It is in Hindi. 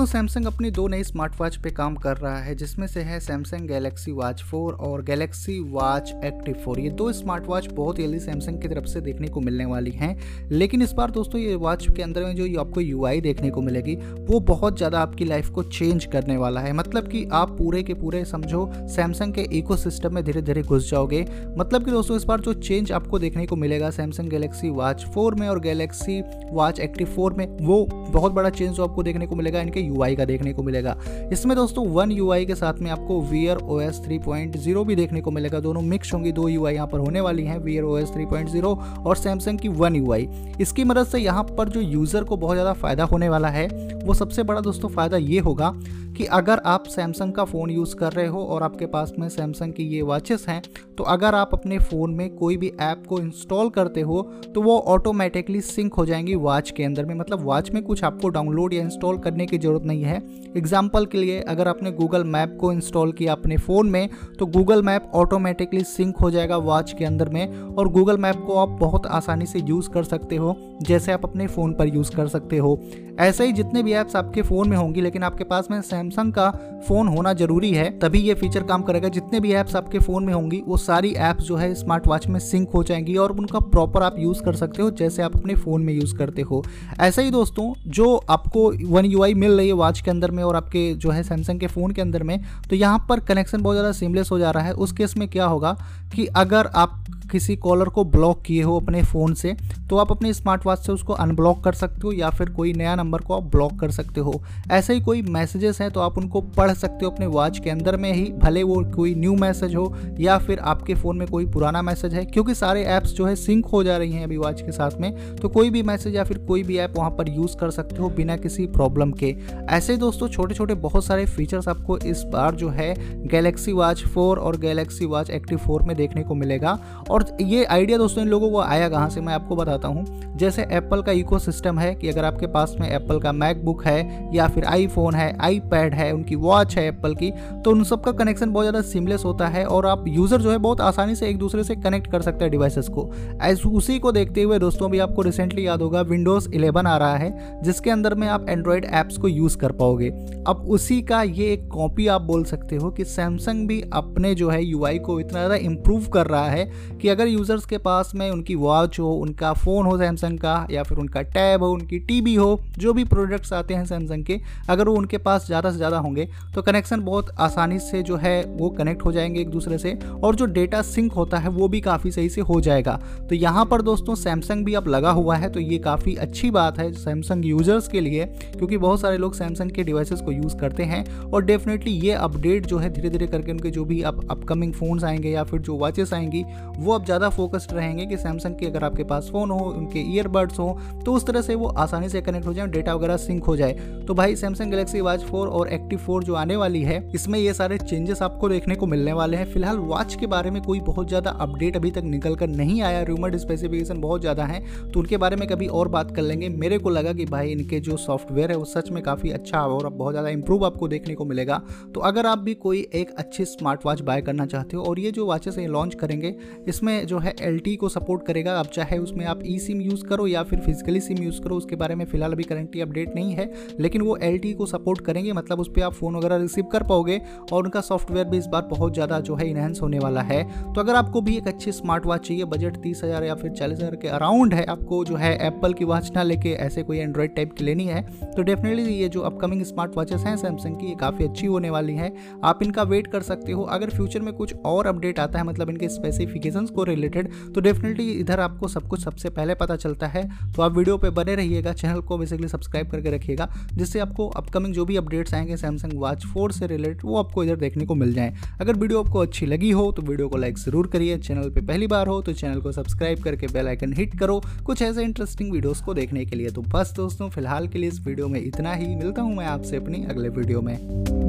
दोस्तों सैमसंग अपनी दो नई स्मार्ट वॉच पे काम कर रहा है, जिसमें से है सैमसंग गैलेक्सी वॉच 4 और गैलेक्सी वॉच एक्टिव 4 ये दो स्मार्ट वॉच बहुत जल्दी सैमसंग की तरफ़ से देखने को मिलने वाली हैं। लेकिन इस बार दोस्तों, ये वॉच के अंदर में जो आपको यू देखने को मिलेगी, वो बहुत ज़्यादा आपकी लाइफ को चेंज करने वाला है। मतलब कि आप पूरे के पूरे समझो, सैमसंग के इको में धीरे धीरे घुस जाओगे। मतलब कि दोस्तों, इस बार जो चेंज आपको देखने को मिलेगा सैमसंग गैलेक्सी वॉच फोर में और गैलेक्सी वॉच एक्टिव फोर में, वो बहुत बड़ा चेंज आपको देखने को मिलेगा। इनके UI का देखने को मिलेगा। इसमें दोस्तों वन यू के साथ में आपको वी आर ओ एस भी देखने को मिलेगा। दोनों मिक्स होंगी, दो आई यहाँ पर होने वाली हैं वी आर ओ एस और सैमसंग की वन UI इसकी मदद से यहाँ पर जो यूज़र को बहुत ज़्यादा फ़ायदा होने वाला है, वो सबसे बड़ा दोस्तों फ़ायदा ये होगा कि अगर आप सैमसंग का फ़ोन यूज़ कर रहे हो और आपके पास में सैमसंग की ये वॉचेस हैं तो अगर आप अपने फ़ोन में कोई भी ऐप को इंस्टॉल करते हो तो वो ऑटोमेटिकली सिंक हो जाएँगी वॉच के अंदर में। मतलब वॉच में कुछ आपको डाउनलोड या इंस्टॉल करने की नहीं है। एग्ज़ाम्पल के लिए अगर आपने गूगल मैप को इंस्टॉल किया अपने फ़ोन में तो गूगल मैप ऑटोमेटिकली सिंक हो जाएगा वॉच के अंदर में और गूगल मैप को आप बहुत आसानी से यूज़ कर सकते हो, जैसे आप अपने फ़ोन पर यूज़ कर सकते हो। ऐसे ही जितने भी ऐप्स आपके फ़ोन में होंगी, लेकिन आपके पास में सैमसंग का फ़ोन होना ज़रूरी है, तभी ये फीचर काम करेगा। जितने भी ऐप्स आपके फ़ोन में होंगी, वो सारी ऐप्स जो है स्मार्ट वॉच में सिंक हो जाएँगी और उनका प्रॉपर आप यूज़ कर सकते हो, जैसे आप अपने फ़ोन में यूज़ करते हो। ऐसा ही दोस्तों, जो आपको वन यूआई मिल रही है वॉच के अंदर में और आपके जो है सैमसंग के फ़ोन के अंदर में तो यहाँ पर कनेक्शन बहुत ज़्यादा सिमलेस हो जा रहा है। उस केस में क्या होगा कि अगर आप किसी कॉलर को ब्लॉक किए हो अपने फ़ोन से तो आप अपने स्मार्ट वॉच से उसको अनब्लॉक कर सकते हो या फिर कोई नया नंबर को आप ब्लॉक कर सकते हो। ऐसे ही कोई मैसेजेस हैं तो आप उनको पढ़ सकते हो अपने वॉच के अंदर में ही, भले वो कोई न्यू मैसेज हो या फिर आपके फ़ोन में कोई पुराना मैसेज है, क्योंकि सारे ऐप्स जो है सिंक हो जा रही हैं अभी वॉच के साथ में तो कोई भी मैसेज या फिर कोई भी ऐप वहाँ पर यूज़ कर सकते हो बिना किसी प्रॉब्लम के। ऐसे दोस्तों छोटे छोटे बहुत सारे फीचर्स आपको इस बार जो है गैलेक्सी वॉच फोर और गैलेक्सी वॉच एक्टिव फोर में देखने को मिलेगा। और ये आइडिया दोस्तों इन लोगों को आया कहाँ से, मैं आपको बताता हूँ। जैसे एप्पल का इको है कि अगर आपके पास में एप्पल का मैकबुक है या फिर आईफोन है आईपैड है, उनकी वॉच है एप्पल की तो उन सब का कनेक्शन बहुत ज़्यादा सिमलेस होता है और आप यूज़र जो है बहुत आसानी से एक दूसरे से कनेक्ट कर सकते हैं डिवाइसेस को। ऐसे उसी को देखते हुए दोस्तों, अभी आपको रिसेंटली याद होगा विंडोज़ 11 आ रहा है, जिसके अंदर में आप एंड्रॉयड ऐप्स को यूज़ कर पाओगे। अब उसी का ये एक कॉपी आप बोल सकते हो कि सैमसंग भी अपने जो है यूआई को इतना ज़्यादा इम्प्रूव कर रहा है कि अगर यूज़र्स के पास में उनकी वॉच हो, उनका फ़ोन हो सैमसंग का, या फिर उनका टैब हो, उनकी टीवी हो, जो भी प्रोडक्ट्स आते हैं सैमसंग के, अगर वो उनके पास ज़्यादा से ज़्यादा होंगे तो कनेक्शन बहुत आसानी से जो है वो कनेक्ट हो जाएँगे एक दूसरे से और जो डेटा सिंक होता है वो भी काफ़ी सही से हो जाएगा। तो यहाँ पर दोस्तों सैमसंग भी अब लगा हुआ है तो ये काफ़ी अच्छी बात है सैमसंग यूज़र्स के लिए, क्योंकि बहुत सारे लोग सैमसंग के डिवाइसेस को यूज़ करते हैं और डेफिनेटली ये अपडेट जो है धीरे धीरे करके उनके जो भी अब अपकमिंग फ़ोन्स आएँगे या फिर जो वॉचेस आएँगी, वो अब ज़्यादा फोकस्ड रहेंगे कि सैमसंग के अगर आपके पास फ़ोन हो, उनके ईयरबड्स हो तो उस तरह से वो आसानी से कनेक्ट हो जाए डेटा वगैरह सिंक हो जाए। तो भाई सैमसंग गलेक्सी वॉच फोर और एक्टिव फोर जो आने वाली है। इसमें ये सारे चेंजेस आपको देखने को मिलने वाले हैं। फ़िलहाल वॉच के बारे में कोई बहुत ज़्यादा अपडेट अभी तक निकल कर नहीं आया। रूमर्ड स्पेसिफिकेशन बहुत ज़्यादा है तो उनके बारे में कभी और बात कर लेंगे। मेरे को लगा कि भाई इनके जो सॉफ्टवेयर है, वो सच में काफ़ी अच्छा और बहुत ज़्यादा इंप्रूव आपको देखने को मिलेगा। तो अगर आप भी कोई एक अच्छी स्मार्ट वॉच बाय करना चाहते हो, और ये जो वॉचेस ये लॉन्च करेंगे, इसमें जो है एलटी को सपोर्ट करेगा। अब चाहे उसमें आप ई सिम यूज़ करो या फिर फिजिकली सिम यूज़ करो, उसके बारे में फ़िलहाल अभी करंटली अपडेट नहीं है, लेकिन वो एलटी को सपोर्ट करेंगे। मतलब उस पर आप फ़ोन वगैरह रिसीव कर पाओगे और उनका सॉफ्टवेयर भी इस बार बहुत ज़्यादा जो है इनहेंस होने वाला है। तो अगर आपको भी एक अच्छी स्मार्ट वॉच चाहिए बजट तीस हज़ार या फिर चालीस हज़ार के अराउंड है, आपको जो है एप्पल की वॉच ना लेके ऐसे कोई एंड्रॉइड टाइप की लेनी है तो डेफिनेटली ये जो अपकमिंग स्मार्ट वॉचेस हैं सैमसंग की, ये काफ़ी अच्छी होने वाली है। आप इनका वेट कर सकते हो। अगर फ्यूचर में कुछ और अपडेट आता है मतलब इनके स्पेसिफिकेशन को रिलेटेड तो डेफिनेटली इधर आपको सब कुछ सबसे पहले पता चलता है। तो आप वीडियो पे बने रहिएगा, चैनल को बेसिकली सब्सक्राइब करके रखिएगा, जिससे आपको अपकमिंग जो भी अपडेट्स आएँगे सैमसंग वॉच फोर से रिलेटेड वो आपको इधर देखने को मिल जाए। अगर वीडियो आपको अच्छी लगी हो तो वीडियो को लाइक ज़रूर करिए। चैनल पर पहली बार हो तो चैनल को सब्सक्राइब करके बेलाइकन हिट करो। कुछ ऐसे इंटरेस्टिंग वीडियोज़ को देखने के लिए। तो बस दोस्तों, फ़िलहाल के लिए इस वीडियो में इतना ही। मिलता हूँ मैं आपसे अपनी अगले वीडियो में।